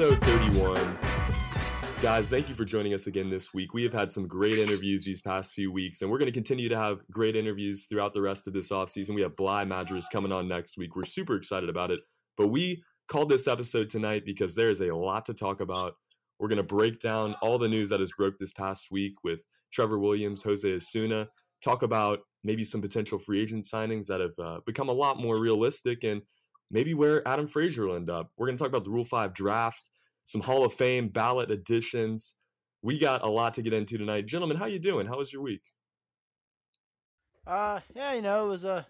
episode 31. Guys, thank you for joining us again this week. We have had some great interviews these past few weeks, and we're going to continue to have great interviews throughout the rest of this offseason. We have Bligh Madris coming on next week. We're super excited about it. But we called this episode tonight because there is a lot to talk about. We're going to break down all the news that has broke this past week with Trevor Williams, Jose Osuna, talk about maybe some potential free agent signings that have uh, become a lot more realistic and maybe where Adam Frazier will end up. We're going to talk about the Rule 5 draft, some Hall of Fame ballot additions. We got a lot to get into tonight. Gentlemen, how you doing? How was your week? Uh, yeah, you know, it was a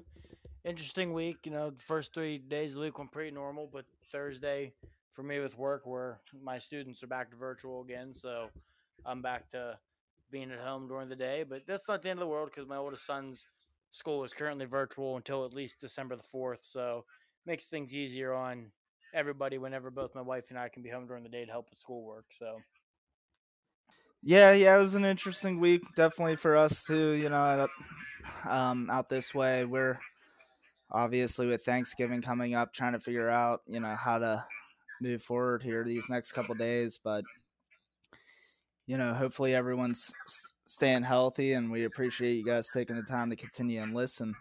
interesting week. You know, the first three days of the week went pretty normal, but Thursday for me with work, where my students are back to virtual again, so I'm back to being at home during the day. But that's not the end of the world because my oldest son's school is currently virtual until at least December the fourth, so makes things easier on everybody whenever both my wife and I can be home during the day to help with schoolwork. So. Yeah, yeah, it was an interesting week, definitely for us too. You know, um, out this way, we're obviously with Thanksgiving coming up, trying to figure out, you know, how to move forward here these next couple days. But you know, hopefully everyone's staying healthy, and we appreciate you guys taking the time to continue and listen.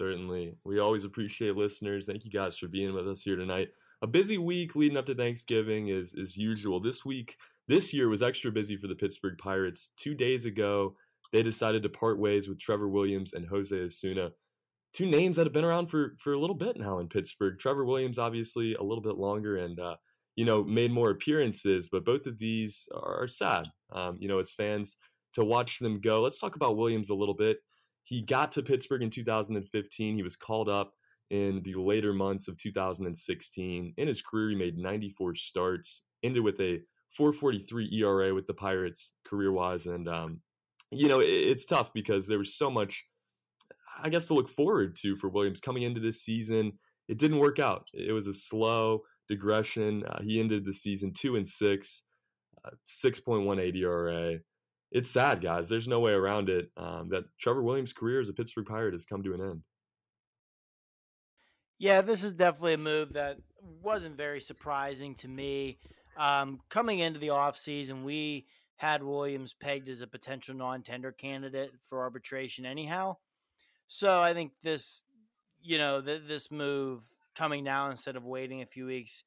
Certainly. We always appreciate listeners. Thank you guys for being with us here tonight. A busy week leading up to Thanksgiving is as usual. This week, this year was extra busy for the Pittsburgh Pirates. Two days ago, they decided to part ways with Trevor Williams and Jose Osuna. Two names that have been around for for a little bit now in Pittsburgh. Trevor Williams, obviously, a little bit longer and uh, you know made more appearances, but both of these are, sad. Um, you know, as fans to watch them go. Let's talk about Williams a little bit. He got to Pittsburgh in 2015. He was called up in the later months of 2016. In his career, he made 94 starts, ended with a 443 ERA with the Pirates career wise. And, um, you know, it, it's tough because there was so much, I guess, to look forward to for Williams coming into this season. It didn't work out. It was a slow digression. Uh, he ended the season two and six, uh, 6.18 ERA it's sad, guys. There's no way around it. Um, that Trevor Williams' career as a Pittsburgh Pirate has come to an end. Yeah, this is definitely a move that wasn't very surprising to me. Um, coming into the offseason, we had Williams pegged as a potential non tender candidate for arbitration, anyhow. So I think this, you know, th- this move coming now instead of waiting a few weeks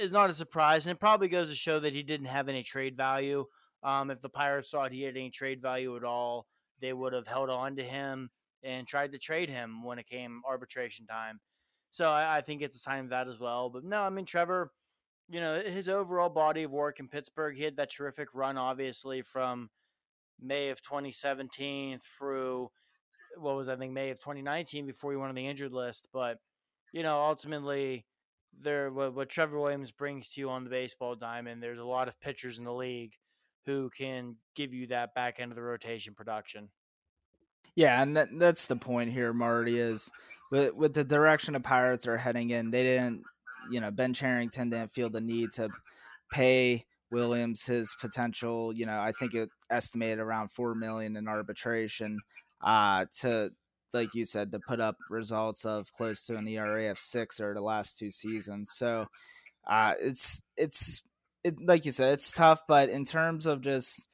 is not a surprise. And it probably goes to show that he didn't have any trade value. Um, if the Pirates thought he had any trade value at all, they would have held on to him and tried to trade him when it came arbitration time. So I, I think it's a sign of that as well. But no, I mean Trevor, you know his overall body of work in Pittsburgh. He had that terrific run, obviously from May of 2017 through what was I think May of 2019 before he went on the injured list. But you know ultimately there what, what Trevor Williams brings to you on the baseball diamond. There's a lot of pitchers in the league who can give you that back end of the rotation production. Yeah, and that, that's the point here, Marty, is with, with the direction the Pirates are heading in, they didn't, you know, Ben Cherington didn't feel the need to pay Williams his potential, you know, I think it estimated around 4 million in arbitration uh to like you said to put up results of close to an ERA of 6 or the last two seasons. So uh it's it's it, like you said, it's tough, but in terms of just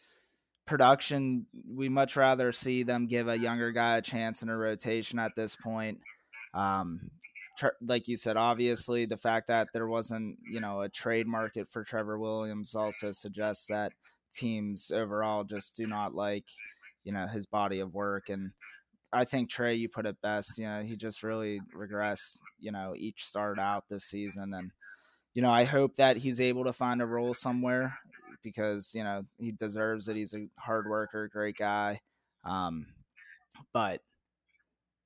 production, we much rather see them give a younger guy a chance in a rotation at this point. Um, tr- like you said, obviously the fact that there wasn't, you know, a trade market for Trevor Williams also suggests that teams overall just do not like, you know, his body of work and I think Trey, you put it best. You know, he just really regressed. You know, each start out this season, and you know, I hope that he's able to find a role somewhere because you know he deserves it. He's a hard worker, great guy. Um, but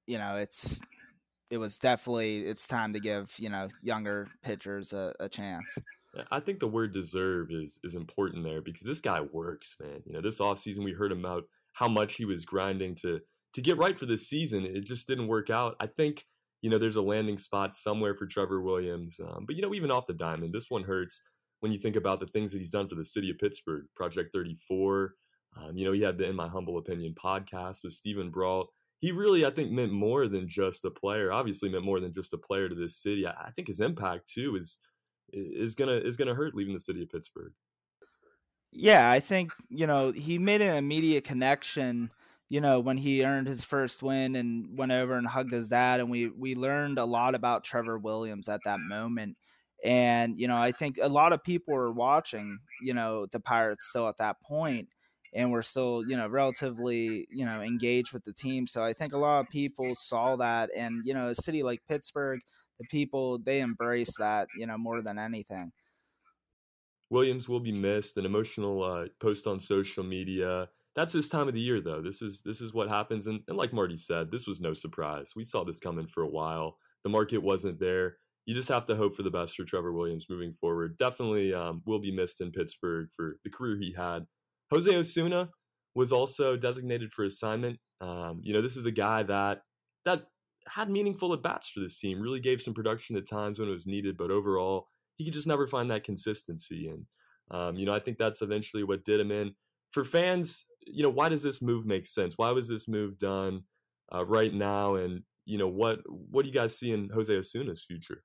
you know, it's it was definitely it's time to give you know younger pitchers a, a chance. I think the word deserve is is important there because this guy works, man. You know, this offseason we heard about how much he was grinding to to get right for this season. It just didn't work out. I think you know there's a landing spot somewhere for Trevor Williams, um, but you know even off the diamond, this one hurts when you think about the things that he's done for the city of Pittsburgh, Project 34. Um, you know, he had the In My Humble Opinion podcast with Steven Brault. He really, I think, meant more than just a player. Obviously, meant more than just a player to this city. I, I think his impact too is is gonna is gonna hurt leaving the city of Pittsburgh. Yeah, I think you know he made an immediate connection. You know when he earned his first win and went over and hugged his dad, and we we learned a lot about Trevor Williams at that moment. And you know I think a lot of people were watching. You know the Pirates still at that point, and we're still you know relatively you know engaged with the team. So I think a lot of people saw that, and you know a city like Pittsburgh the people they embrace that you know more than anything. Williams will be missed. An emotional uh, post on social media. That's this time of the year, though. This is this is what happens, and, and like Marty said, this was no surprise. We saw this coming for a while. The market wasn't there. You just have to hope for the best for Trevor Williams moving forward. Definitely um, will be missed in Pittsburgh for the career he had. Jose Osuna was also designated for assignment. Um, you know, this is a guy that that had meaningful at bats for this team, really gave some production at times when it was needed, but overall, he could just never find that consistency. And, um, you know, I think that's eventually what did him in. For fans, you know, why does this move make sense? Why was this move done uh, right now? And, you know, what what do you guys see in Jose Osuna's future?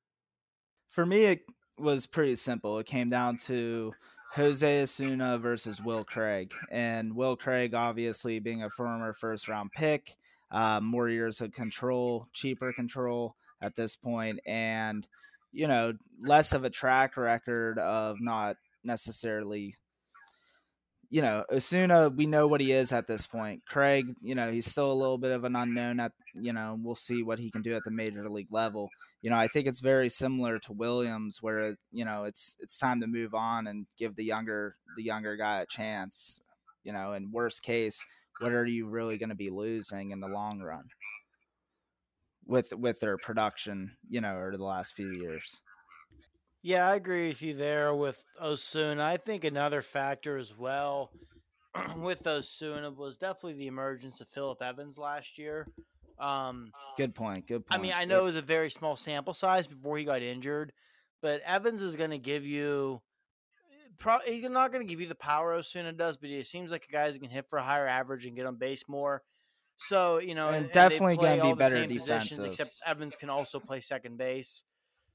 For me, it was pretty simple. It came down to Jose Osuna versus Will Craig. And Will Craig, obviously, being a former first round pick, uh, more years of control, cheaper control at this point, and you know less of a track record of not necessarily. You know, Osuna, we know what he is at this point. Craig, you know, he's still a little bit of an unknown. At you know, we'll see what he can do at the major league level. You know, I think it's very similar to Williams, where you know it's it's time to move on and give the younger the younger guy a chance. You know, in worst case, what are you really going to be losing in the long run with with their production, you know, over the last few years? Yeah, I agree with you there with Osuna. I think another factor as well with Osuna was definitely the emergence of Philip Evans last year. Um, good point. Good point. I mean, I know it was a very small sample size before he got injured, but Evans is going to give you pro- he's not going to give you the power Osuna does, but he seems like a guy who can hit for a higher average and get on base more. So you know, and, and definitely going to be better defensive. Except Evans can also play second base.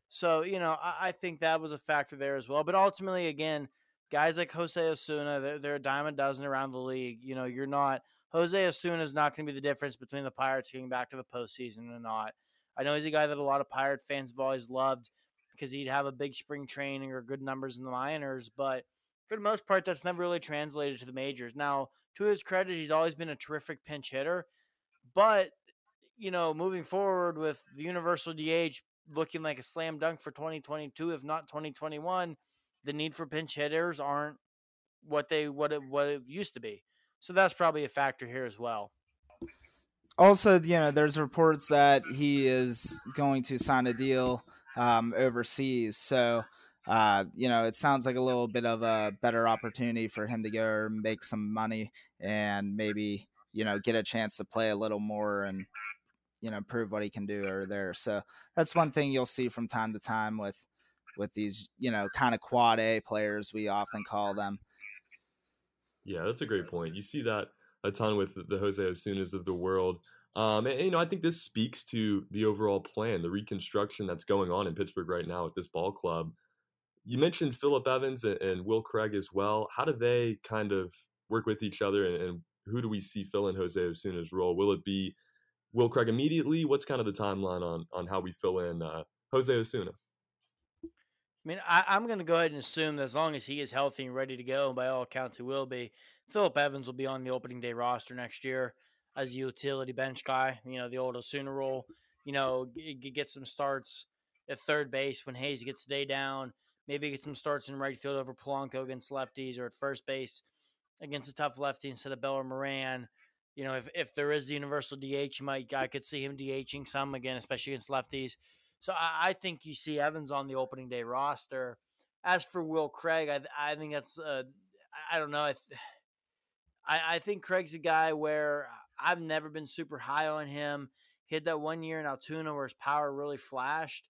So you know, I, I, think that was a factor there as well. But ultimately, again, guys like Jose Osuna, they're, they're a dime a dozen around the league. You know, you're not Jose Osuna is not going to be the difference between the Pirates getting back to the postseason or not. I know he's a guy that a lot of Pirate fans have always loved because he'd have a big spring training or good numbers in the minors. But for the most part, that's never really translated to the majors. Now, to his credit, he's always been a terrific pinch hitter. But, you know, moving forward with the universal DH looking like a slam dunk for 2022, if not 2021, the need for pinch hitters aren't what they what it what it used to be. So that's probably a factor here as well. Also, you know, there's reports that he is going to sign a deal um, overseas. So, uh, you know, it sounds like a little bit of a better opportunity for him to go make some money and maybe, you know, get a chance to play a little more and, you know, prove what he can do over there. So that's one thing you'll see from time to time with with these, you know, kind of quad A players we often call them. Yeah, that's a great point. You see that a ton with the Jose Osunas of the world. Um, and, you know, I think this speaks to the overall plan, the reconstruction that's going on in Pittsburgh right now with this ball club. You mentioned Philip Evans and, and Will Craig as well. How do they kind of work with each other, and, and who do we see fill in Jose Osuna's role? Will it be Will Craig immediately? What's kind of the timeline on on how we fill in uh, Jose Osuna? I mean, I, am going to go ahead and assume that as long as he is healthy and ready to go, and by all accounts he will be, Philip Evans will be on the opening day roster next year. as a utility bench guy. You know, the old Osuna role. You know, g- get some starts at third base when Hayes gets the day down. Maybe get some starts in right field over Polanco against lefties, or at first base against a tough lefty instead of Bell or Moran. You know, if, if there is the universal DH, Mike, I could see him DHing some again, especially against lefties. So I, I think you see Evans on the opening day roster. As for Will Craig, I I think that's uh, I don't know. I, I I think Craig's a guy where I've never been super high on him. He had that one year in Altoona where his power really flashed,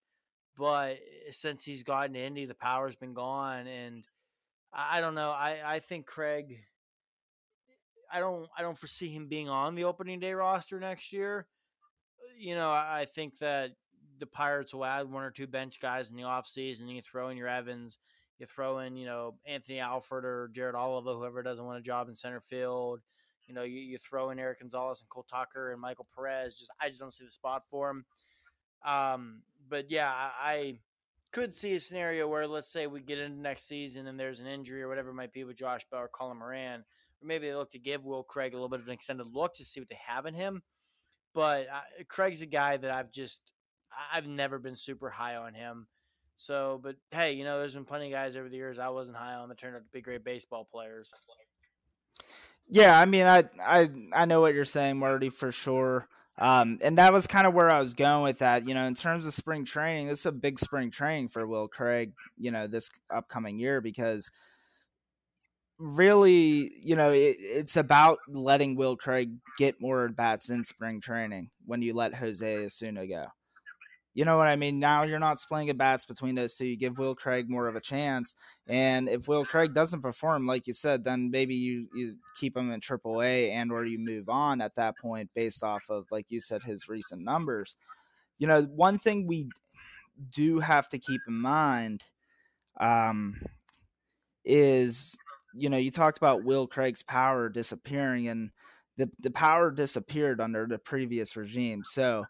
but since he's gotten to Indy, the power's been gone, and I, I don't know. I I think Craig. I don't I don't foresee him being on the opening day roster next year. You know, I, think that the Pirates will add one or two bench guys in the offseason. You throw in your Evans, you throw in, you know, Anthony Alford or Jared Oliva, whoever doesn't want a job in center field. You know, you, you throw in Erik Gonzalez and Cole Tucker and Michael Perez. Just I just don't see the spot for him. Um, but yeah, I, I could see a scenario where let's say we get into next season and there's an injury or whatever it might be with Josh Bell or Colin Moran, or maybe they look to give Will Craig a little bit of an extended look to see what they have in him. But uh, Craig's a guy that I've just I've never been super high on him. So, but hey, you know, there's been plenty of guys over the years I wasn't high on that turned out to be great baseball players. Yeah, I mean, I I I know what you're saying, Marty, for sure. Um, and that was kind of where I was going with that. You know, in terms of spring training, this is a big spring training for Will Craig. You know, this upcoming year because really, you know, it, it's about letting Will Craig get more at bats in spring training when you let Jose Osuna go. You know what I mean? Now you're not splitting at bats between those two. You give Will Craig more of a chance. And if Will Craig doesn't perform, like you said, then maybe you, you keep him in AAA and or you move on at that point based off of, like you said, his recent numbers. You know, one thing we do have to keep in mind um, is, you know, you talked about Will Craig's power disappearing and the, the power disappeared under the previous regime. So,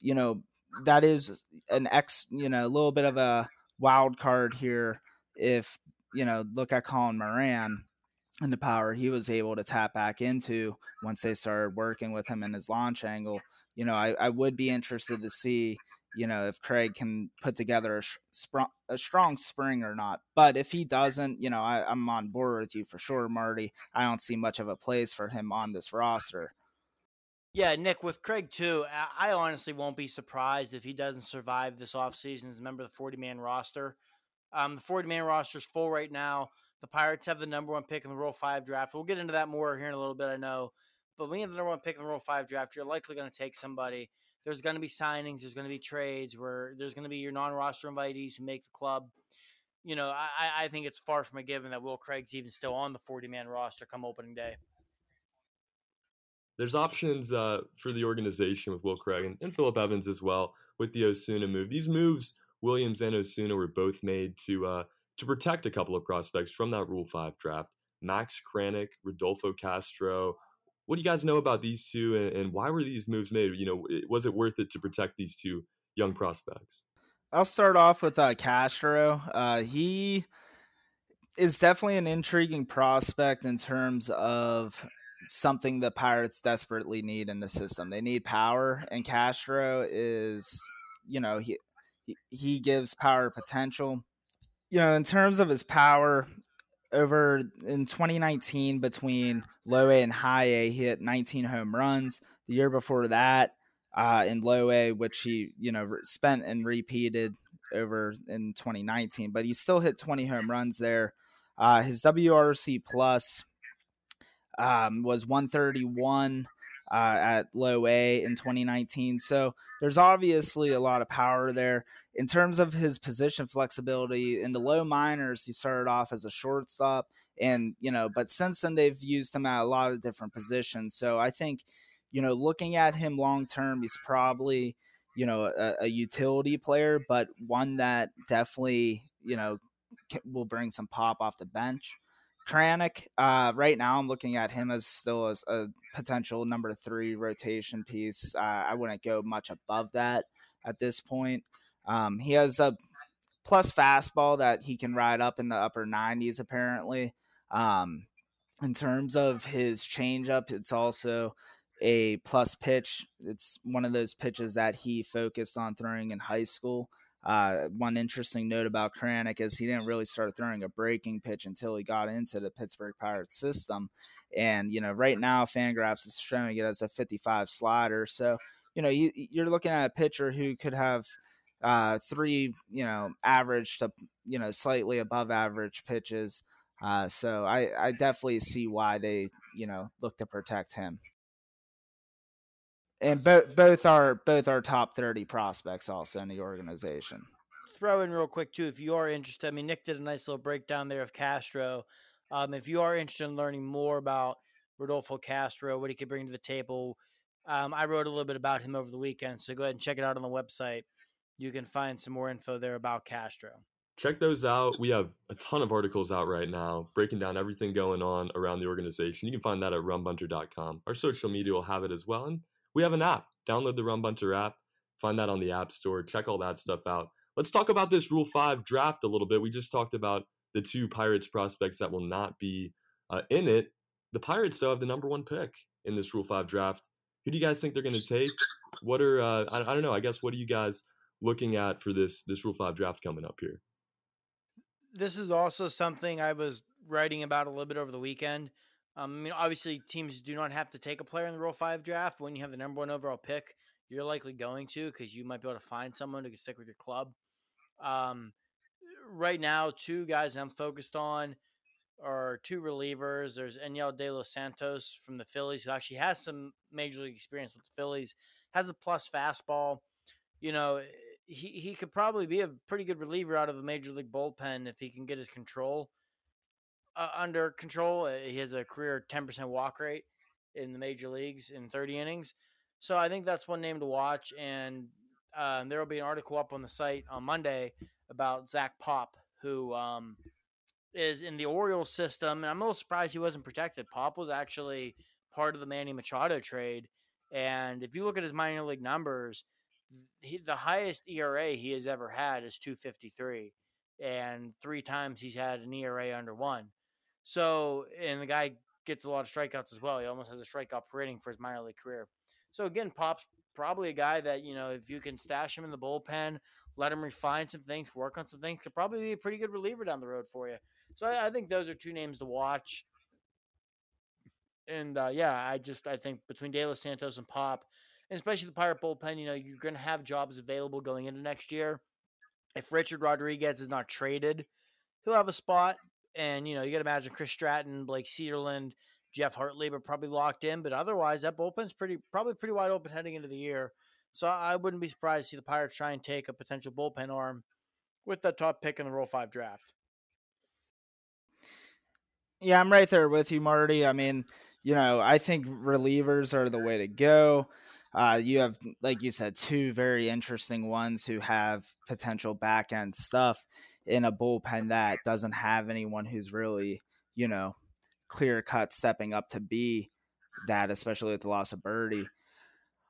you know, that is an X, you know, a little bit of a wild card here. If you know, look at Colin Moran and the power he was able to tap back into once they started working with him in his launch angle. You know, I, I would be interested to see, you know, if Craig can put together a, spr- a strong spring or not. But if he doesn't, you know, I, I'm on board with you for sure, Marty. I don't see much of a place for him on this roster. Yeah, Nick, with Craig too, I honestly won't be surprised if he doesn't survive this offseason as a member of the 40 man roster. Um, the 40 man roster is full right now. The Pirates have the number one pick in the Rule 5 draft. We'll get into that more here in a little bit, I know. But when you have the number one pick in the Rule 5 draft, you're likely going to take somebody. There's going to be signings, there's going to be trades where there's going to be your non roster invitees who make the club. You know, I, I think it's far from a given that Will Craig's even still on the 40 man roster come opening day there's options uh, for the organization with Will Craig and, and Phillip Evans as well with the Osuna move. These moves, Williams and Osuna, were both made to uh, to protect a couple of prospects from that Rule Five draft. Max Kranick, Rodolfo Castro. What do you guys know about these two, and, and why were these moves made? You know, was it worth it to protect these two young prospects? I'll start off with uh, Castro. Uh, he is definitely an intriguing prospect in terms of something the Pirates desperately need in the system. They need power, and Castro is, you know, he he gives power potential. You know, in terms of his power, over in 2019 between low A and high A, he hit 19 home runs. The year before that, uh, in low A, which he you know spent and repeated over in 2019, but he still hit 20 home runs there. Uh, his WRC plus um, was 131 uh, at low A in 2019. So there's obviously a lot of power there. In terms of his position flexibility in the low minors, he started off as a shortstop, and you know, but since then they've used him at a lot of different positions. So I think, you know, looking at him long term, he's probably you know a, a, utility player, but one that definitely you know will bring some pop off the bench. Kranick, uh, right now I'm looking at him as still as a potential number three rotation piece. Uh, I wouldn't go much above that at this point. Um, he has a plus fastball that he can ride up in the upper 90s apparently. Um, in terms of his changeup, it's also a plus pitch. It's one of those pitches that he focused on throwing in high school. Uh, one interesting note about Kranick is he didn't really start throwing a breaking pitch until he got into the Pittsburgh Pirates system. And, you know, right now Fangraphs is showing it as a 55 slider. So, you know, you, you're looking at a pitcher who could have uh, three, you know, average to, you know, slightly above average pitches. Uh, so I, I definitely see why they, you know, look to protect him and both both are both are top 30 prospects also in the organization throw in real quick too if you are interested i mean nick did a nice little breakdown there of castro um, if you are interested in learning more about rodolfo castro what he could bring to the table um, i wrote a little bit about him over the weekend so go ahead and check it out on the website you can find some more info there about castro check those out. We have a ton of articles out right now breaking down everything going on around the organization. You can find that at rumbunter.com Our social media will have it as well. And we have an app. Download the Rum Bunter app. Find that on the App Store. Check all that stuff out. Let's talk about this Rule 5 draft a little bit. We just talked about the two Pirates prospects that will not be uh, in it. The Pirates, though, have the number one pick in this Rule 5 draft. Who do you guys think they're going to take? What are, uh, I, I don't know, I guess, what are you guys looking at for this, this Rule 5 draft coming up here? This is also something I was writing about a little bit over the weekend. Um, I mean, obviously, teams do not have to take a player in the Rule Five draft. When you have the number one overall pick, you're likely going to because you might be able to find someone can stick with your club. Um, right now, two guys I'm focused on are two relievers. There's Enyel De Los Santos from the Phillies, who actually has some major league experience with the Phillies, has a plus fastball. You know, he, he could probably be a pretty good reliever out of the major league bullpen if he can get his control uh, under control. Uh, he has a career 10% walk rate in the major leagues in 30 innings. So I think that's one name to watch. And um, there will be an article up on the site on Monday about Zach Pop, who um, is in the Orioles system. And I'm a little surprised he wasn't protected. Pop was actually part of the Manny Machado trade. And if you look at his minor league numbers, he, the highest ERA he has ever had is 253. And three times he's had an ERA under one. So, and the guy gets a lot of strikeouts as well. He almost has a strikeout rating for his minor league career. So again, Pop's probably a guy that you know if you can stash him in the bullpen, let him refine some things, work on some things, could probably be a pretty good reliever down the road for you. So I, I think those are two names to watch. And uh, yeah, I just I think between De Los Santos and Pop, and especially the Pirate bullpen, you know, you're going to have jobs available going into next year. If Richard Rodriguez is not traded, he'll have a spot. And, you know, you got to imagine Chris Stratton, Blake Cederlind, Jeff Hartley are probably locked in. But otherwise, that bullpen's pretty probably pretty wide open heading into the year. So I wouldn't be surprised to see the Pirates try and take a potential bullpen arm with that top pick in the Rule 5 draft. Yeah, I'm right there with you, Marty. I mean, you know, I think relievers are the way to go. Uh, you have, like you said, two very interesting ones who have potential back end stuff in a bullpen that doesn't have anyone who's really, you know, clear cut stepping up to be that, especially with the loss of Burdi.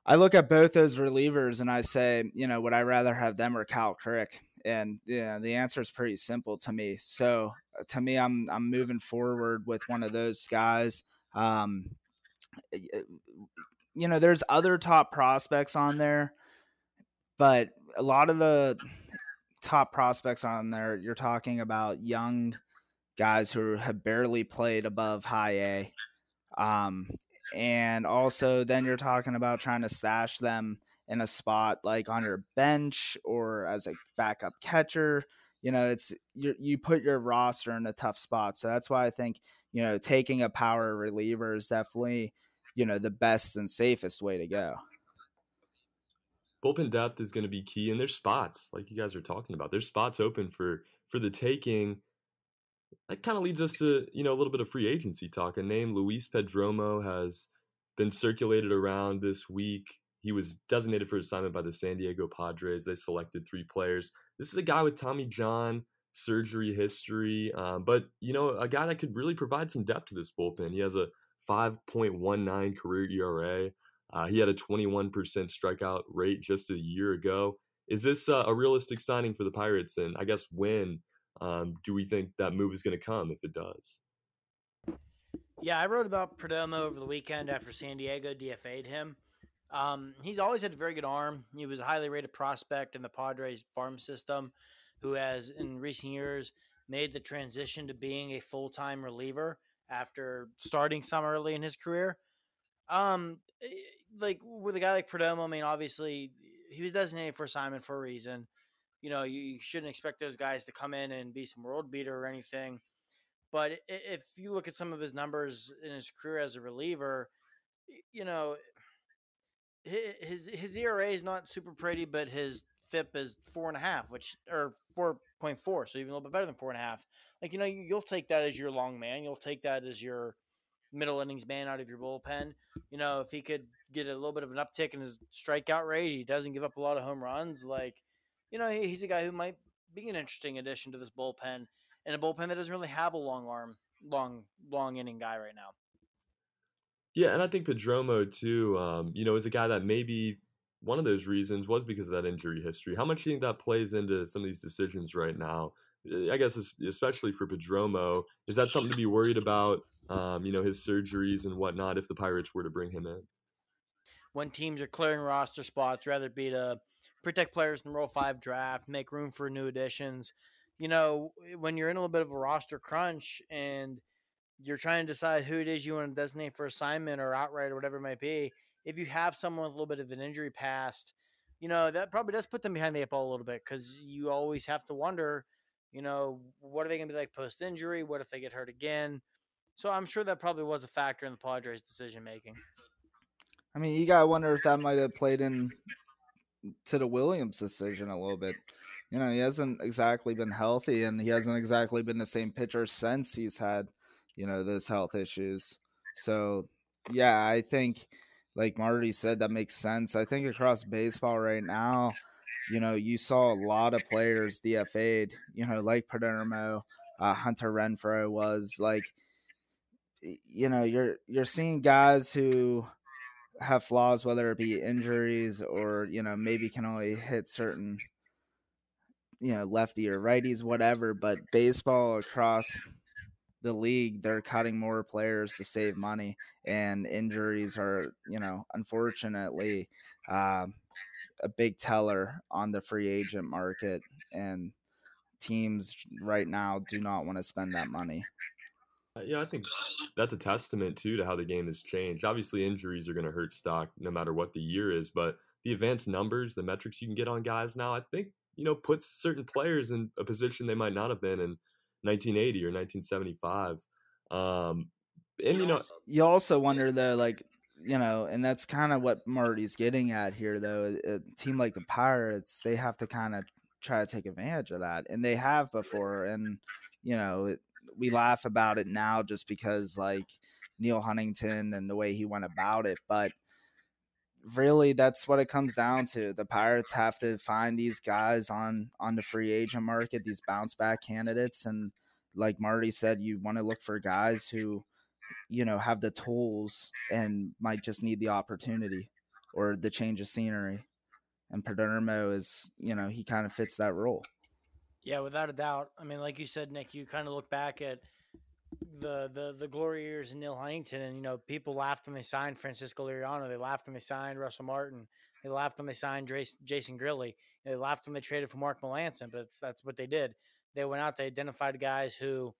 I look at both those relievers and I say, you know, would I rather have them or Kyle Crick? And yeah, the answer is pretty simple to me. So uh, to me, I'm I'm moving forward with one of those guys. Um, you know, there's other top prospects on there, but a lot of the top prospects on there, you're talking about young guys who have barely played above high A. Um, and also then you're talking about trying to stash them in a spot like on your bench or as a backup catcher. You know, it's you you put your roster in a tough spot. So that's why I think, you know, taking a power reliever is definitely, you know, the best and safest way to go bullpen depth is going to be key, and there's spots like you guys are talking about. There's spots open for for the taking. That kind of leads us to you know a little bit of free agency talk. A name Luis Perdomo has been circulated around this week. He was designated for assignment by the San Diego Padres. They selected three players. This is a guy with Tommy John surgery history, um, but you know a guy that could really provide some depth to this bullpen. He has a 5.19 career ERA. Uh, he had a 21% strikeout rate just a year ago. Is this uh, a realistic signing for the Pirates? And I guess when um, do we think that move is going to come if it does? Yeah, I wrote about Perdomo over the weekend after San Diego DFA'd him. Um, he's always had a very good arm. He was a highly rated prospect in the Padres farm system, who has in recent years made the transition to being a full time reliever after starting some early in his career. Um, eh, like with a guy like Perdomo, I mean, obviously he was designated for assignment for a reason. You know, you, you shouldn't expect those guys to come in and be some world beater or anything. But if you look at some of his numbers in his career as a reliever, you know, his his ERA is not super pretty, but his FIP is four and a half, which or four point four, so even a little bit better than four and a half. Like you know, you'll take that as your long man. You'll take that as your middle innings man out of your bullpen. You know, if he could get a little bit of an uptick in his strikeout rate, he doesn't give up a lot of home runs. Like, you know, he's a guy who might be an interesting addition to this bullpen and a bullpen that doesn't really have a long arm, long, long inning guy right now. Yeah, and I think Perdomo too. Um, you know, is a guy that maybe one of those reasons was because of that injury history. How much do you think that plays into some of these decisions right now? I guess especially for Perdomo, is that something to be worried about? Um, you know, his surgeries and whatnot if the Pirates were to bring him in. When teams are clearing roster spots, rather be to protect players in the Rule Five draft, make room for new additions. You know, when you're in a little bit of a roster crunch and you're trying to decide who it is you want to designate for assignment or outright or whatever it might be, if you have someone with a little bit of an injury past, you know, that probably does put them behind the eight ball a little bit because you always have to wonder, you know, what are they going to be like post injury? What if they get hurt again? So I'm sure that probably was a factor in the Padres' decision making. I mean, you got to wonder if that might have played in to the Williams decision a little bit. You know, he hasn't exactly been healthy and he hasn't exactly been the same pitcher since he's had you know, those health issues. So, yeah, I think, like Marty said, that makes sense. I think across baseball right now, you know, you saw a lot of players DFA'd, you know, like Palermo, uh, Hunter Renfroe was like, you know, you're you're seeing guys who have flaws, whether it be injuries or you know maybe can only hit certain, you know, lefty or righties, whatever. But baseball across the league they're cutting more players to save money and injuries are you know unfortunately uh, a big teller on the free agent market and teams right now do not want to spend that money yeah i think that's a testament too to how the game has changed obviously injuries are going to hurt stock no matter what the year is but the advanced numbers the metrics you can get on guys now i think you know puts certain players in a position they might not have been in 1980 or 1975. Um, and you know, you also wonder though, like you know, and that's kind of what Marty's getting at here, though. A team like the Pirates, they have to kind of try to take advantage of that, and they have before. And you know, we laugh about it now just because like Neil Huntington and the way he went about it, but really that's what it comes down to. The Pirates have to find these guys on on the free agent market, these bounce back candidates and like Marty said, you want to look for guys who you know have the tools and might just need the opportunity or the change of scenery. And Perdomo is, you know, he kind of fits that role. Yeah, without a doubt. I mean, like you said, Nick, you kind of look back at the the the glory years in Neil Huntington, and you know people laughed when they signed Francisco Liriano. They laughed when they signed Russell Martin. They laughed when they signed Jason Grilli. They laughed when they traded for Mark Melancon. But that's what they did. They went out. They identified guys who,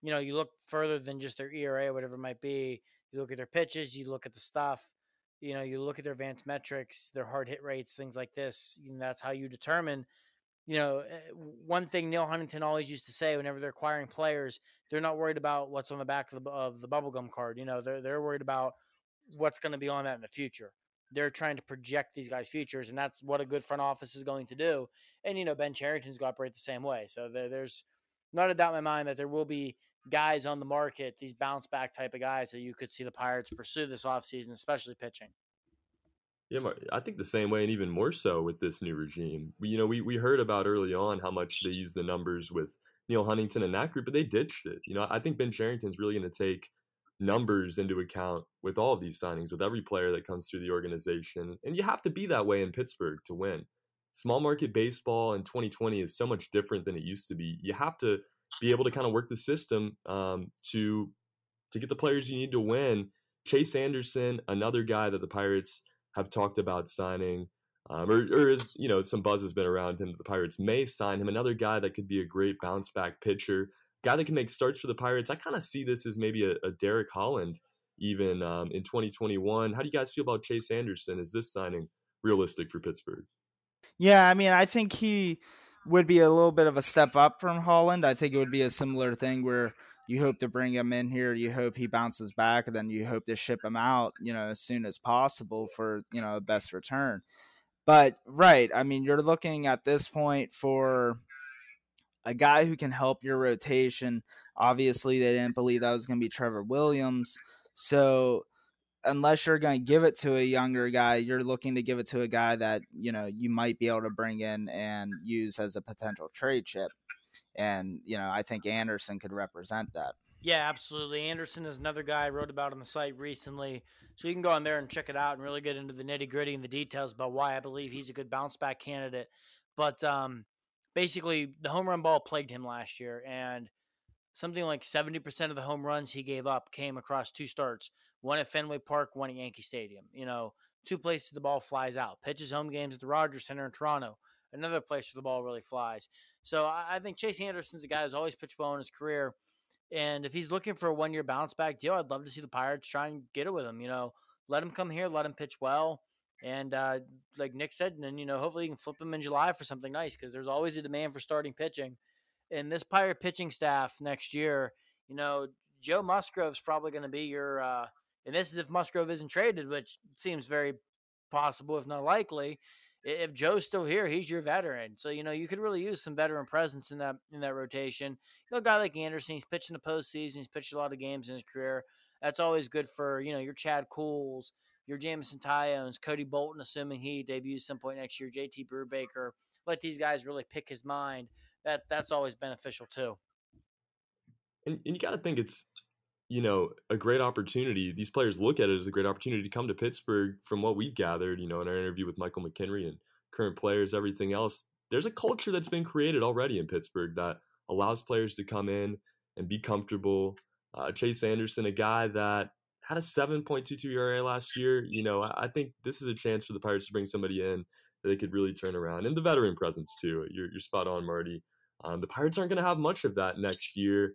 you know, you look further than just their ERA, whatever it might be. You look at their pitches. You look at the stuff. You know, you look at their advanced metrics, their hard hit rates, things like this. And that's how you determine you know, eh, one thing Neil Huntington always used to say whenever they're acquiring players, they're not worried about what's on the back of the, of the bubblegum card. You know, they're, they're worried about what's going to be on that in the future. They're trying to project these guys' futures, and that's what a good front office is going to do. And, you know, Ben Cherington's going to operate the same way. So there, there's not a doubt in my mind that there will be guys on the market, these bounce back type of guys that you could see the Pirates pursue this offseason, especially pitching. Yeah, I think the same way, and even more so with this new regime. You know, we we heard about early on how much they used the numbers with Neil Huntington and that group, but they ditched it. You know, I think Ben Cherington's really going to take numbers into account with all of these signings, with every player that comes through the organization, and you have to be that way in Pittsburgh to win. Small market baseball in 2020 is so much different than it used to be. You have to be able to kind of work the system um, to to get the players you need to win. Chase Anderson, another guy that the Pirates have talked about signing, um, or, or is you know some buzz has been around him. The Pirates may sign him. Another guy that could be a great bounce back pitcher, guy that can make starts for the Pirates. I kind of see this as maybe a, a Derek Holland even um, in 2021. How do you guys feel about Chase Anderson? Is this signing realistic for Pittsburgh? Yeah, I mean, I think he would be a little bit of a step up from Holland. I think it would be a similar thing where you hope to bring him in here, you hope he bounces back, and then you hope to ship him out, you know, as soon as possible for, you know, a best return. But right, I mean, you're looking at this point for a guy who can help your rotation. Obviously, they didn't believe that was going to be Trevor Williams. So unless you're going to give it to a younger guy, you're looking to give it to a guy that you know you might be able to bring in and use as a potential trade chip. And you know, I think Anderson could represent that. Yeah, absolutely. Anderson is another guy I wrote about on the site recently. So you can go on there and check it out and really get into the nitty gritty and the details about why I believe he's a good bounce back candidate. But um, basically, the home run ball plagued him last year, and something like 70% of the home runs he gave up came across two starts one at Fenway Park, one at Yankee Stadium. You know, two places the ball flies out. Pitches home games at the Rogers Center in Toronto, another place where the ball really flies. So I think Chase Anderson's a guy who's always pitched well in his career. And if he's looking for a one year bounce back deal, I'd love to see the Pirates try and get it with him. You know, let him come here, let him pitch well. And uh, like Nick said, and then, you know, hopefully you can flip him in July for something nice because there's always a demand for starting pitching. And this Pirate pitching staff next year, you know, Joe Musgrove's probably going to be your, uh, and this is if Musgrove isn't traded, which seems very possible, if not likely. If Joe's still here, he's your veteran. So you know you could really use some veteran presence in that in that rotation. You know, a guy like Anderson, he's pitching the postseason. He's pitched a lot of games in his career. That's always good for you know your Chad Kuhls, your Jameson Taillons, Cody Bolton, assuming he debuts some point next year. JT Brubaker. Let these guys really pick his mind. That that's always beneficial too. And, and you got to think it's you know, a great opportunity. These players look at it as a great opportunity to come to Pittsburgh from what we've gathered, you know, in our interview with Michael McKenry and current players, everything else. There's a culture that's been created already in Pittsburgh that allows players to come in and be comfortable. Uh, Chase Anderson, a guy that had a 7.22 ERA last year, you know, I think this is a chance for the Pirates to bring somebody in that they could really turn around. And the veteran presence, too. You're, you're spot on, Marty. Um, the Pirates aren't going to have much of that next year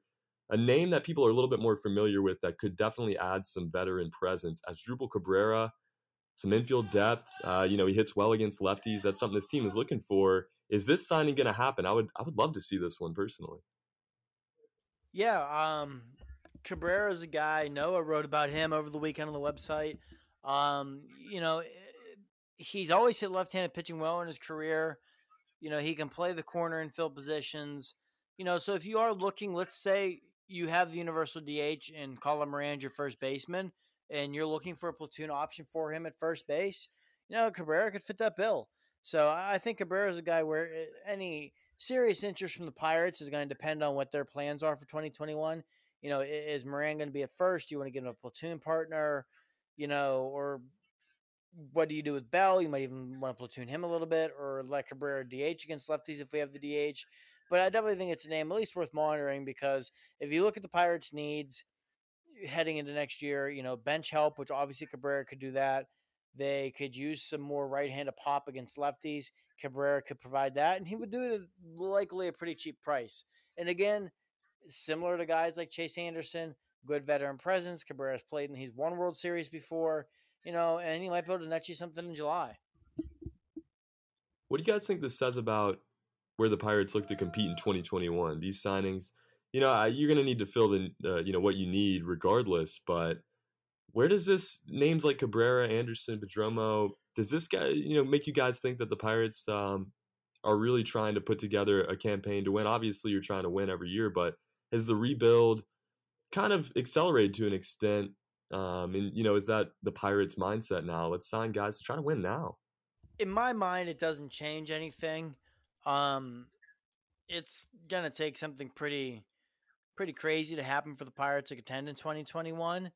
a name that people are a little bit more familiar with that could definitely add some veteran presence Asdrubal Cabrera, some infield depth. Uh, you know, he hits well against lefties. That's something this team is looking for. Is this signing going to happen? I would I would love to see this one personally. Yeah, um, Cabrera is a guy. Noah wrote about him over the weekend on the website. Um, you know, eh, he's always hit left-handed pitching well in his career. You know, he can play the corner and field positions. You know, so if you are looking, let's say you have the universal DH and Colin Moran your first baseman, and you're looking for a platoon option for him at first base, you know, Cabrera could fit that bill. So I think Cabrera is a guy where eh, any serious interest from the Pirates is going to depend on what their plans are for 2021. You know, is Moran going to be at first? Do you want to get him a platoon partner? You know, or what do you do with Bell? You might even want to platoon him a little bit, or let Cabrera DH against lefties if we have the DH. But I definitely think it's a name at least worth monitoring because if you look at the Pirates' needs eh, heading into next year, you know, bench help, which obviously Cabrera could do that. They could use some more right-handed pop against lefties. Cabrera could provide that, and he would do it at likely a pretty cheap price. And again, similar to guys like Chase Anderson, good veteran presence. Cabrera's played and he's won World Series before, you know, and he might be able to net you something in July. What do you guys think this says about where the Pirates look to compete in 2021. These signings, you know, you're going to need to fill the, uh, you know, what you need regardless. But where does this names like Cabrera, Anderson, Perdomo, does this guy, you know, make you guys think that the Pirates um, are really trying to put together a campaign to win? Obviously, you're trying to win every year, but has the rebuild kind of accelerated to an extent? Um, and you know, is that the Pirates' mindset now? Let's sign guys to try to win now. In my mind, it doesn't change anything. Um, it's gonna take something pretty, pretty crazy to happen for the Pirates to contend in 2021.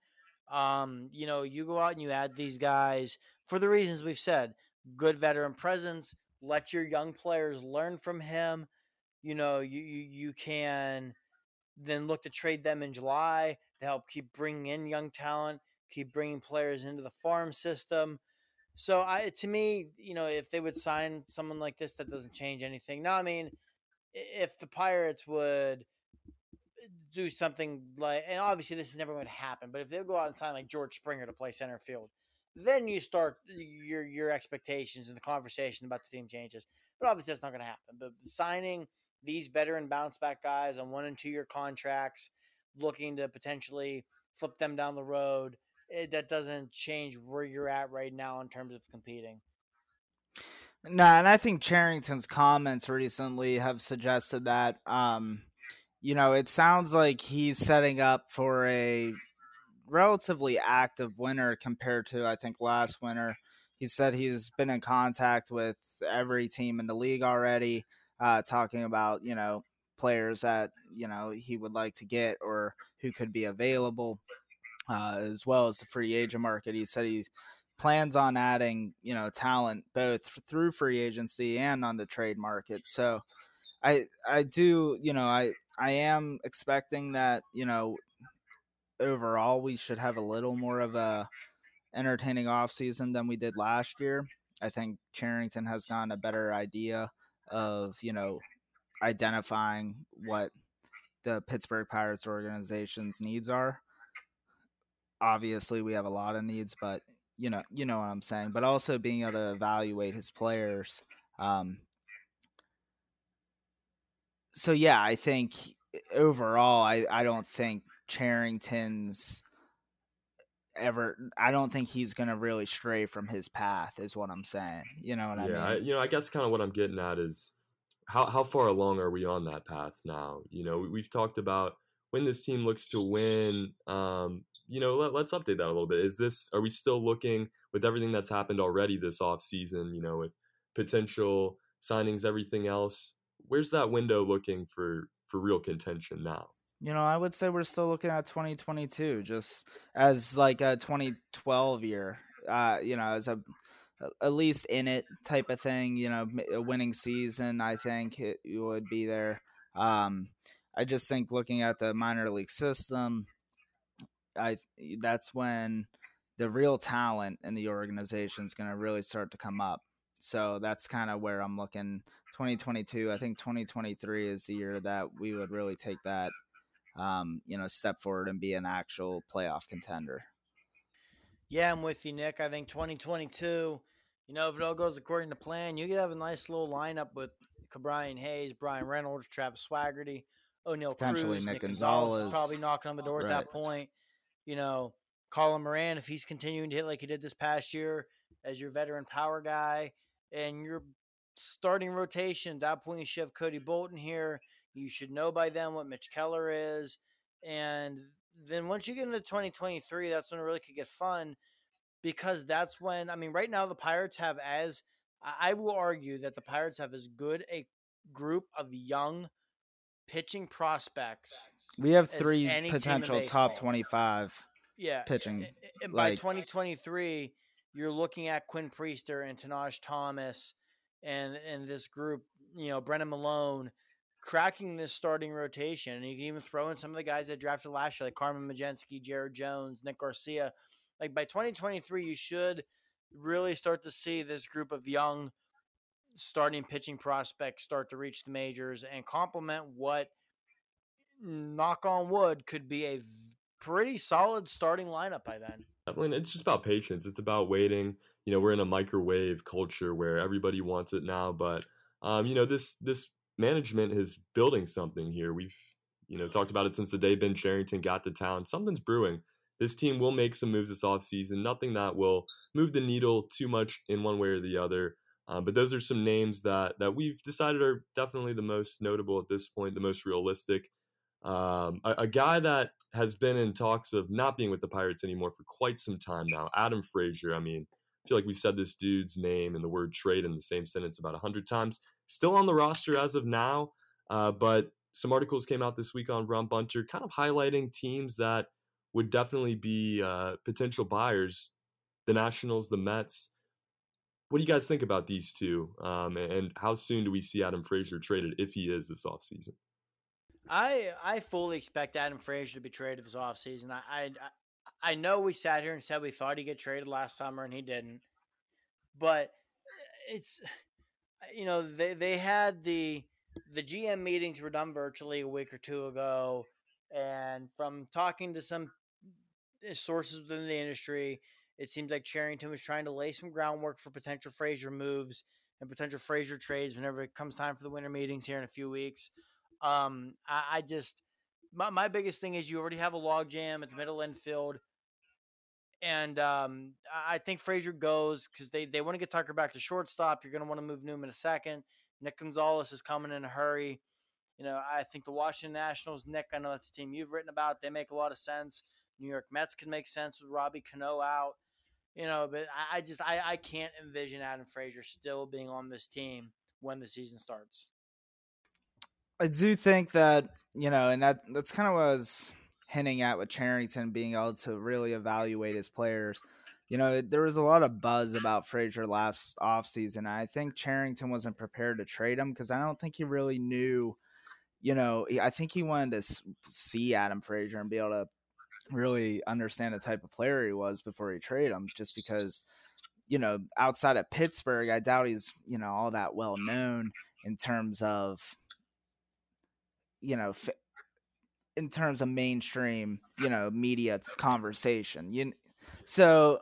Um, you know, you go out and you add these guys for the reasons we've said: good veteran presence. Let your young players learn from him. You know, you you, you can then look to trade them in July. to help keep bringing in young talent, keep bringing players into the farm system. So I, to me, you know, if they would sign someone like this, that doesn't change anything. Now, I mean, if the Pirates would uh, do something like, and obviously this is never going to happen, but if they go out and sign like George Springer to play center field, then you start your your expectations and the conversation about the team changes. But obviously that's not going to happen. But signing these veteran bounce back guys on one and two year contracts, looking to potentially flip them down the road, it, that doesn't change where you're at right now in terms of competing. No, and I think Cherington's comments recently have suggested that. Um, you know, it sounds like he's setting up for a relatively active winter compared to I think last winter. He said he's been in contact with every team in the league already, uh, talking about you know players that you know he would like to get or who could be available, uh, as well as the free agent market. He said he plans on adding you know talent both through free agency and on the trade market. So I I do you know I I am expecting that you know overall we should have a little more of a entertaining off season than we did last year. I think Cherington has gotten a better idea of you know identifying what the Pittsburgh Pirates organization's needs are. Obviously, we have a lot of needs, but you know, you know what I'm saying. But also being able to evaluate his players. Um, so yeah, I think overall, I I don't think Cherington's ever. I don't think he's gonna really stray from his path. Is what I'm saying. You know what yeah, I mean? you know, I guess kind of what I'm getting at is how how far along are we on that path now? You know, we- we've talked about when this team looks to win. Um, you know, let, let's update that a little bit. Is this are we still looking with everything that's happened already this off season? You know, with potential signings, everything else. Where's that window looking for for real contention now? You know, I would say we're still looking at 2022 just as like a 2012 year. Uh, you know, as a at least in it type of thing. You know, a winning season. I think it, it would be there. Um, I just think looking at the minor league system, I that's when the real talent in the organization is going to really start to come up. So that's kind of where I'm looking. 2022. I think 2023 is the year that we would really take that, um, you know, step forward and be an actual playoff contender. Yeah, I'm with you, Nick. I think 2022, you know, if it all goes according to plan, you could have a nice little lineup with Brian Hayes, Bryan Reynolds, Travis Swaggerty, Oneil Cruz, Nick Nick Gonzalez, Gonzalez. probably knocking on the door at that point. You know, Colin Moran, if he's continuing to hit like he did this past year as your veteran power guy, and your starting rotation, at that point you should have Cody Bolton here. You should know by then what Mitch Keller is. And then once you get into 2023, that's when it really could get fun because that's when I mean, right now the Pirates have as I I will argue that the Pirates have as good a group of young pitching prospects. We have three any team in potential top 25. Yeah, Pitching, a- a- And by like- 2023, you're looking at Quinn Priester and Tahnaj Thomas and and this group, you know, Brennan Malone cracking this starting rotation. And you can even throw in some of the guys that drafted last year, like Carmen Mlodzinski, Jared Jones, Nick Garcia. Like by 2023, you should really start to see this group of young starting pitching prospects start to reach the majors and complement what knock on wood could be a pretty solid starting lineup by then. Definitely, it's just about patience. It's about waiting. You know, we're in a microwave culture where everybody wants it now, but um, you know, this this management is building something here. We've you know talked about it since the day Ben Cherington got to town. Something's brewing. This team will make some moves this offseason. Nothing that will move the needle too much in one way or the other. Um, but those are some names that that we've decided are definitely the most notable at this point, the most realistic. Um, a, a guy that has been in talks of not being with the Pirates anymore for quite some time now, Adam Frazier. I mean, I feel like we've said this dude's name and the word trade in the same sentence about 100 times. Still on the roster as of now, uh, but some articles came out this week on Rum Bunter kind of highlighting teams that would definitely be uh, potential buyers the Nationals, the Mets. What do you guys think about these two? Um, and how soon do we see Adam Frazier traded if he is this offseason? I I fully expect Adam Frazier to be traded this offseason. I, I I know we sat here and said we thought he'd get traded last summer and he didn't. But it's you know, they they had the the GM meetings were done virtually a week or two ago and from talking to some eh, sources within the industry, it seems like Cherington was trying to lay some groundwork for potential Frazier moves and potential Frazier trades whenever it comes time for the winter meetings here in a few weeks. Um, I, I just my, my biggest thing is you already have a log jam at the middle infield. And um, I think Frazier goes because they, they want to get Tucker back to shortstop. You're going to want to move Newman a second. Nick Gonzalez is coming in a hurry. You know, I think the Washington Nationals, Nick, I know that's a team you've written about. They make a lot of sense. New York Mets can make sense with Robbie Cano out. You know, but I, I just I, I can't envision Adam Frazier still being on this team when the season starts. I do think that you know, and that that's kind of what I was hinting at with Cherington being able to really evaluate his players. You know, there was a lot of buzz about Frazier last offseason. I think Cherington wasn't prepared to trade him because I don't think he really knew. You know, I think he wanted to see Adam Frazier and be able to really understand the type of player he was before he traded him. Just because, you know, outside of Pittsburgh, I doubt he's you know all that well known in terms of you know, in terms of mainstream, you know, media conversation. You, so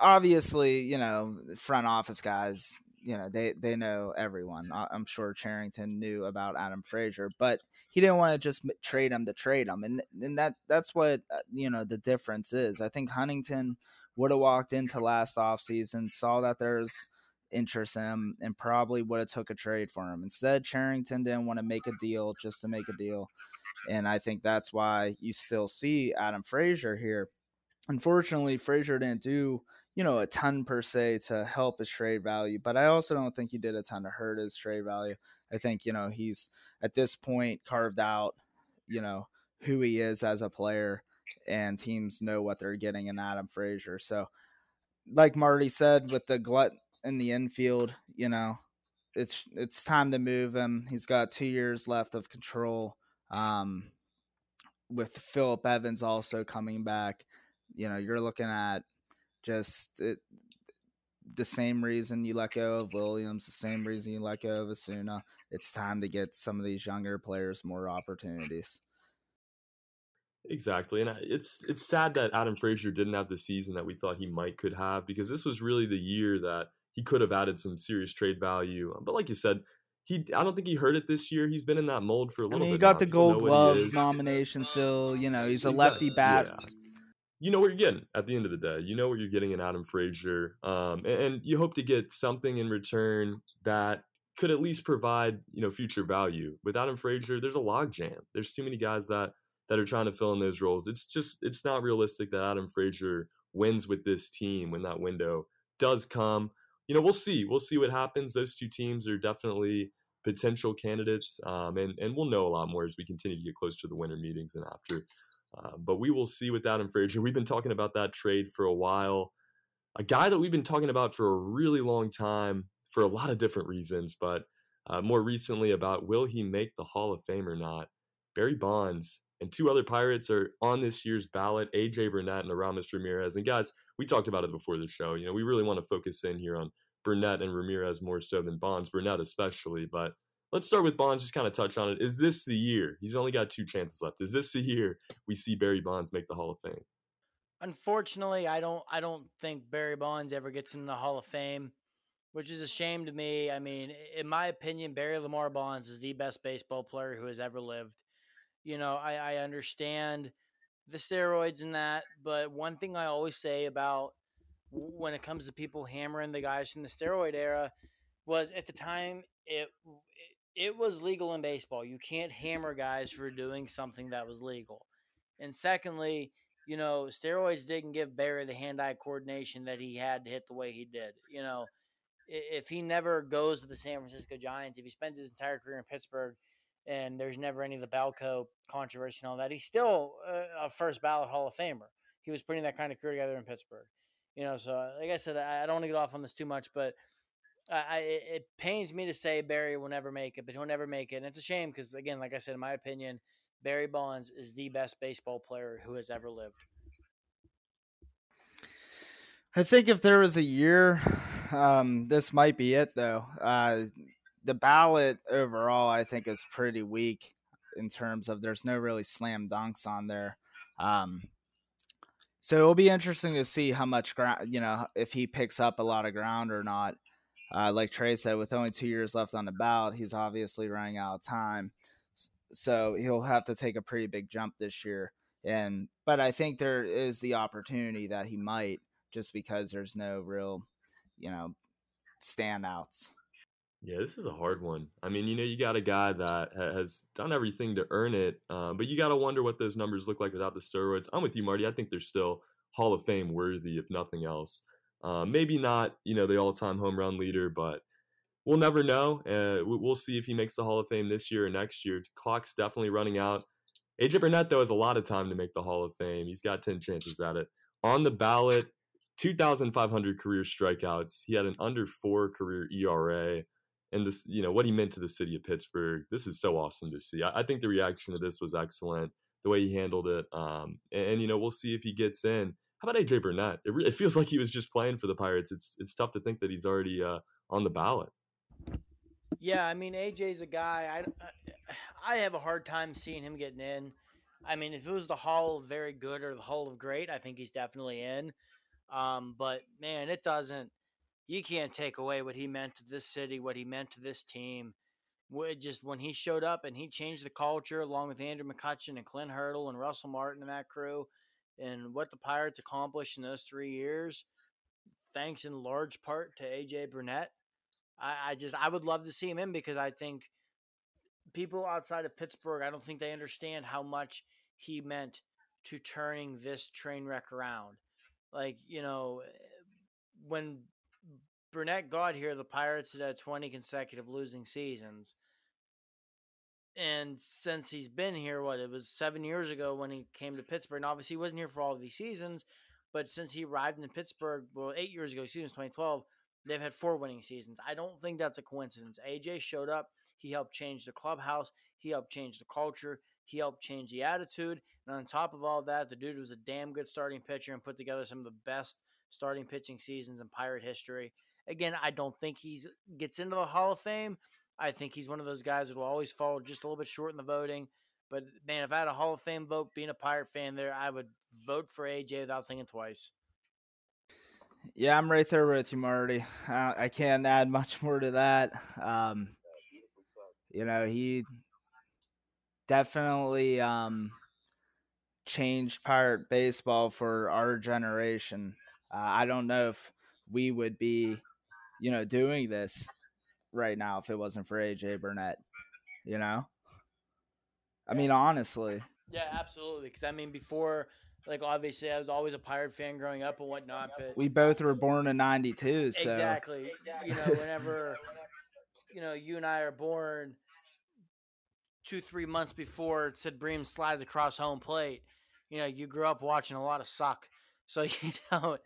obviously, you know, front office guys, you know, they they know everyone. I'm sure Cherington knew about Adam Frazier, but he didn't want to just trade him to trade him, and and that that's what uh, you know the difference is. I think Huntington would have walked into last offseason, saw that there's interest in him and probably would have took a trade for him. Instead, Cherington didn't want to make a deal just to make a deal. And I think that's why you still see Adam Frazier here. Unfortunately, Frazier didn't do, you know, a ton per se to help his trade value, but I also don't think he did a ton to hurt his trade value. I think, you know, he's at this point carved out, you know, who he is as a player and teams know what they're getting in Adam Frazier. So like Marty said, with the glut in the infield, you know, it's it's time to move him. He's got two years left of control. Um, with Philip Evans also coming back, you know, you're looking at just it, the same reason you let go of Williams, the same reason you let go of Osuna. It's time to get some of these younger players more opportunities. Exactly, and uh, it's it's sad that Adam Frazier didn't have the season that we thought he might could have because this was really the year that he could have added some serious trade value. Um, but like you said, he I don't think he hurt it this year. He's been in that mold for a little I mean, bit. He got the Gold Glove nomination still. You know, he's a lefty bat. Yeah. You know what you're getting at the end of the day. You know what you're getting in Adam Frazier, um, and, and you hope to get something in return that could at least provide you know future value. With Adam Frazier, there's a logjam. There's too many guys that that are trying to fill in those roles. It's just it's not realistic that Adam Frazier wins with this team when that window does come you know, we'll see. We'll see what happens. Those two teams are definitely potential candidates, um, and and we'll know a lot more as we continue to get close to the winter meetings and after. Uh, but we will see with Adam Frazier. We've been talking about that trade for a while. A guy that we've been talking about for a really long time for a lot of different reasons, but uh, more recently about will he make the Hall of Fame or not? Barry Bonds and two other Pirates are on this year's ballot, AJ Burnett and Aramis Ramirez. And guys, we talked about it before the show. You know, we really want to focus in here on Burnett and Ramirez more so than Bonds, Burnett especially. But let's start with Bonds, just kind of touch on it. Is this the year? He's only got two chances left. Is this the year we see Barry Bonds make the Hall of Fame? Unfortunately, I don't I don't think Barry Bonds ever gets in the Hall of Fame, which is a shame to me. I mean, in my opinion, Barry Lamar Bonds is the best baseball player who has ever lived. You know, I, I understand the steroids and that, but one thing I always say about when it comes to people hammering the guys from the steroid era was at the time it it was legal in baseball. You can't hammer guys for doing something that was legal. And secondly, you know, steroids didn't give Barry the hand-eye coordination that he had to hit the way he did. You know, if he never goes to the San Francisco Giants, if he spends his entire career in Pittsburgh and there's never any of the Balco controversy and all that. He's still a, first ballot Hall of Famer. He was putting that kind of career together in Pittsburgh. You know, so like I said, I don't want to get off on this too much, but I, it pains me to say Barry will never make it, but he'll never make it. And it's a shame because, again, like I said, in my opinion, Barry Bonds is the best baseball player who has ever lived. I think if there was a year, um, this might be it, though. Uh, the ballot overall, I think, is pretty weak in terms of there's no really slam dunks on there. Um, so it'll be interesting to see how much ground, you know, if he picks up a lot of ground or not. Uh, like Trey said, with only two years left on the ballot, he's obviously running out of time. So he'll have to take a pretty big jump this year. And but I think there is the opportunity that he might just because there's no real, you know, standouts. Yeah, this is a hard one. I mean, you know, you got a guy that has done everything to earn it, uh, but you got to wonder what those numbers look like without the steroids. I'm with you, Marty. I think they're still Hall of Fame worthy, if nothing else. Uh, maybe not, you know, the all-time home run leader, but we'll never know. Uh, we'll see if he makes the Hall of Fame this year or next year. Clock's definitely running out. AJ Burnett, though, has a lot of time to make the Hall of Fame. He's got 10 chances at it. On the ballot, 2,500 career strikeouts. He had an under four career ERA and this, you know, what he meant to the city of Pittsburgh. This is so awesome to see. I, I think the reaction to this was excellent, the way he handled it. Um, and, and, you know, we'll see if he gets in. How about AJ Burnett? It, re- it feels like he was just playing for the Pirates. It's it's tough to think that he's already uh, on the ballot. Yeah, I mean AJ's a guy. I I have a hard time seeing him getting in. I mean, if it was the Hall of Very Good or the Hall of Great, I think he's definitely in. Um, but man, it doesn't you can't take away what he meant to this city, what he meant to this team. Just when he showed up and he changed the culture along with Andrew McCutchen and Clint Hurdle and Russell Martin and that crew, and what the Pirates accomplished in those three years, thanks in large part to AJ Burnett. I, I just I would love to see him in because I think people outside of Pittsburgh, I don't think they understand how much he meant to turning this train wreck around. Like, you know, eh, when Burnett got here, the Pirates had had 20 consecutive losing seasons. And since he's been here, what, it was seven years ago when he came to Pittsburgh. And obviously, he wasn't here for all of these seasons. But since he arrived in Pittsburgh, well, eight years ago, excuse me, 2012, they've had four winning seasons. I don't think that's a coincidence. AJ showed up. He helped change the clubhouse. He helped change the culture. He helped change the attitude. And on top of all that, the dude was a damn good starting pitcher and put together some of the best starting pitching seasons in Pirate history. Again, I don't think he's gets into the Hall of Fame. I think he's one of those guys that will always fall just a little bit short in the voting. But man, if I had a Hall of Fame vote, being a Pirate fan there, I would vote for AJ without thinking twice. Yeah, I'm right there with you, Marty. I can't add much more to that. Um, you know, he definitely um, changed pirate baseball for our generation. Uh, I don't know if we would be you know, doing this right now if it wasn't for AJ Burnett, you know? I mean, honestly. Yeah, absolutely. Because, I mean, before, like, obviously, I was always a Pirate fan growing up and whatnot. But we both were born in 92, so. Exactly. You know, whenever, you know, you and I are born two, three months before Sid Bream slides across home plate, you know, you grew up watching a lot of suck. So, you know, Probably.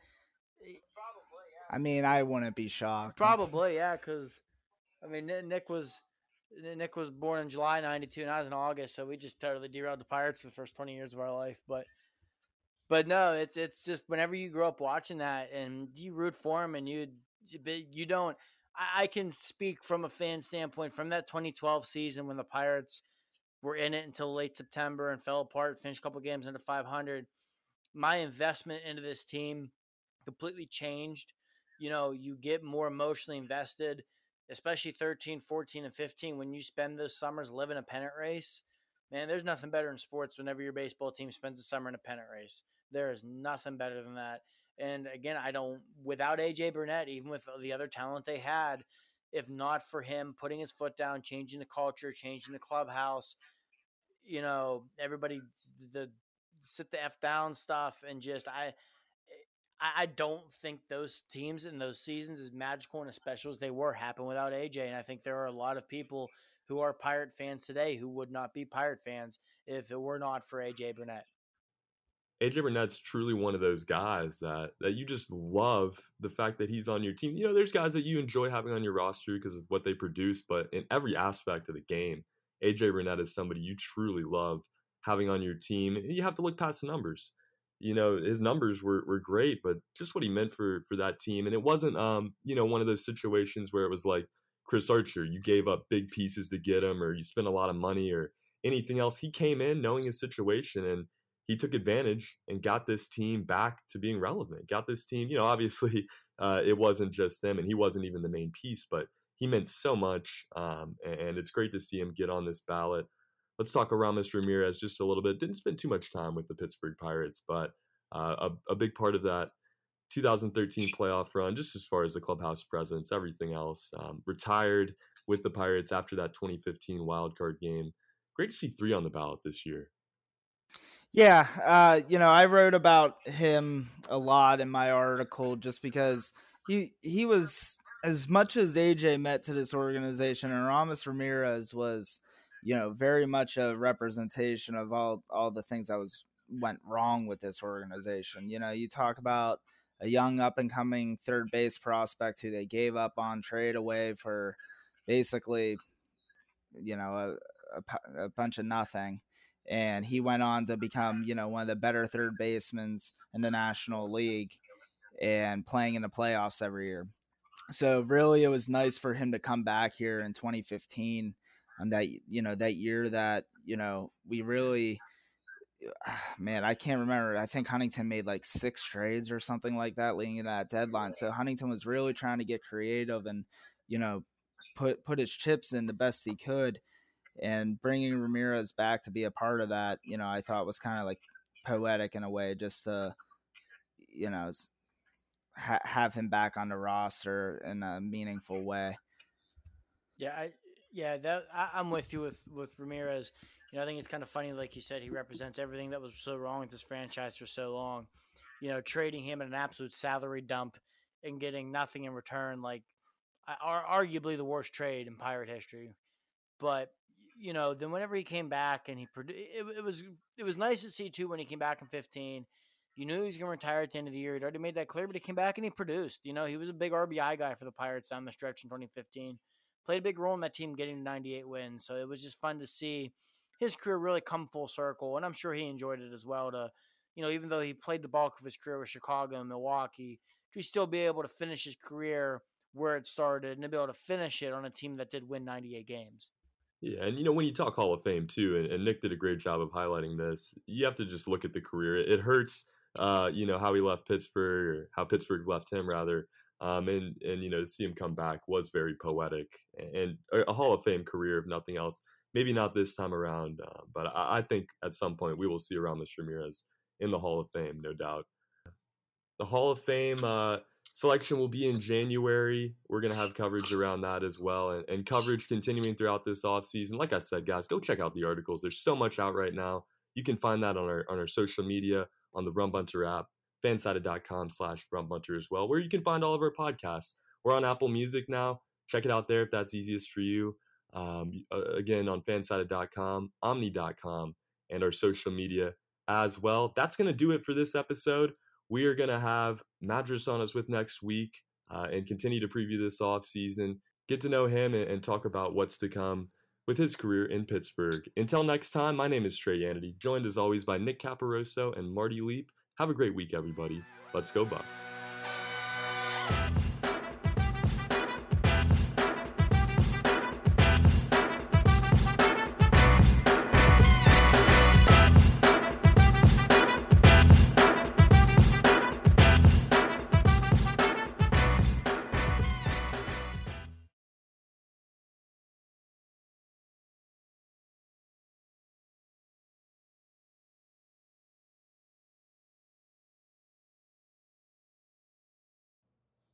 I mean, I wouldn't be shocked. Probably, yeah, because I mean, Nick was Nick was born in July '92, and I was in August, so we just totally derailed the Pirates for the first 20 years of our life. But, but no, it's it's just whenever you grow up watching that and you root for him, and you you don't. I, I can speak from a fan standpoint from that 2012 season when the Pirates were in it until late September and fell apart, finished a couple games under 500. My investment into this team completely changed you know, you get more emotionally invested, especially 13, 14, and 15 when you spend those summers living a pennant race. Man, there's nothing better in sports whenever your baseball team spends a summer in a pennant race. There is nothing better than that. And again, I don't, without AJ Burnett, even with the other talent they had, if not for him putting his foot down, changing the culture, changing the clubhouse, you know, everybody, the sit the F down stuff, and just, I, I, don't think those teams in those seasons, as magical and as special as they were, happen without AJ. And I think there are a lot of people who are Pirate fans today who would not be Pirate fans if it were not for AJ Burnett. AJ Burnett's truly one of those guys that that you just love the fact that he's on your team. You know, there's guys that you enjoy having on your roster because of what they produce, but in every aspect of the game, AJ Burnett is somebody you truly love having on your team. You have to look past the numbers. You know, his numbers were were great, but just what he meant for for that team. And it wasn't um, you know, one of those situations where it was like Chris Archer, you gave up big pieces to get him or you spent a lot of money or anything else. He came in knowing his situation and he took advantage and got this team back to being relevant. Got this team, you know, obviously uh, it wasn't just them, and he wasn't even the main piece, but he meant so much, um, and it's great to see him get on this ballot. Let's talk Aramis Ramirez just a little bit. Didn't spend too much time with the Pittsburgh Pirates, but uh, a, a big part of that 2013 playoff run, just as far as the clubhouse presence, everything else. Um, retired with the Pirates after that 2015 wildcard game. Great to see three on the ballot this year. Yeah, uh, you know, I wrote about him a lot in my article just because he he was as much as AJ met to this organization, and Aramis Ramirez was, you know, very much a representation of all all the things that was went wrong with this organization. You know, you talk about a young up and coming third base prospect who they gave up on trade away for basically, you know, a, a, a bunch of nothing and he went on to become you know one of the better third basemen in the National League and playing in the playoffs every year. So really, it was nice for him to come back here in 2015, and that you know that year that you know we really. Man, I can't remember. I think Huntington made like six trades or something like that leading to that deadline. So Huntington was really trying to get creative and, you know, put put his chips in the best he could and bringing Ramirez back to be a part of that, you know, I thought was kind of like poetic in a way, just to, you know, ha- have him back on the roster in a meaningful way. Yeah, I, yeah, that I, I'm with you with with Ramirez. You know, I think it's kind of funny, like you said, he represents everything that was so wrong with this franchise for so long. You know, trading him at an absolute salary dump and getting nothing in return, like, are arguably the worst trade in pirate history. But you know, then whenever he came back and he produced, it, it, was it was nice to see too when he came back in 15. You knew he was going to retire at the end of the year. He'd already made that clear, but he came back and he produced. You know, he was a big RBI guy for the Pirates down the stretch in 2015. Played a big role in that team getting 98 wins. So it was just fun to see his career really come full circle, and I'm sure he enjoyed it as well. To, you know, even though he played the bulk of his career with Chicago and Milwaukee, to still be able to finish his career where it started and to be able to finish it on a team that did win 98 games. Yeah, and you know when you talk Hall of Fame too, and, and, Nick did a great job of highlighting this. You have to just look at the career. It hurts, uh, you know, how he left Pittsburgh or how Pittsburgh left him rather. Um, and and you know to see him come back was very poetic and a Hall of Fame career if nothing else. Maybe not this time around, uh, but I, I, think at some point we will see Aramis Ramirez in the Hall of Fame, no doubt. The Hall of Fame. Uh, Selection will be in January. We're going to have coverage around that as well and, and coverage continuing throughout this off season. Like I said, guys, go check out the articles. There's so much out right now. You can find that on our on our social media, on the Bunter app, fansided.com slash Bunter as well, where you can find all of our podcasts. We're on Apple Music now. Check it out there if that's easiest for you. Um, again, on fansided.com, omni.com, and our social media as well. That's going to do it for this episode we are going to have Madris on us with next week uh, and continue to preview this off season, get to know him and, and, talk about what's to come with his career in Pittsburgh. Until next time, my name is Trey Yanity, joined as always by Nick Caparoso and Marty Leap. Have a great week, everybody. Let's go, Bucks.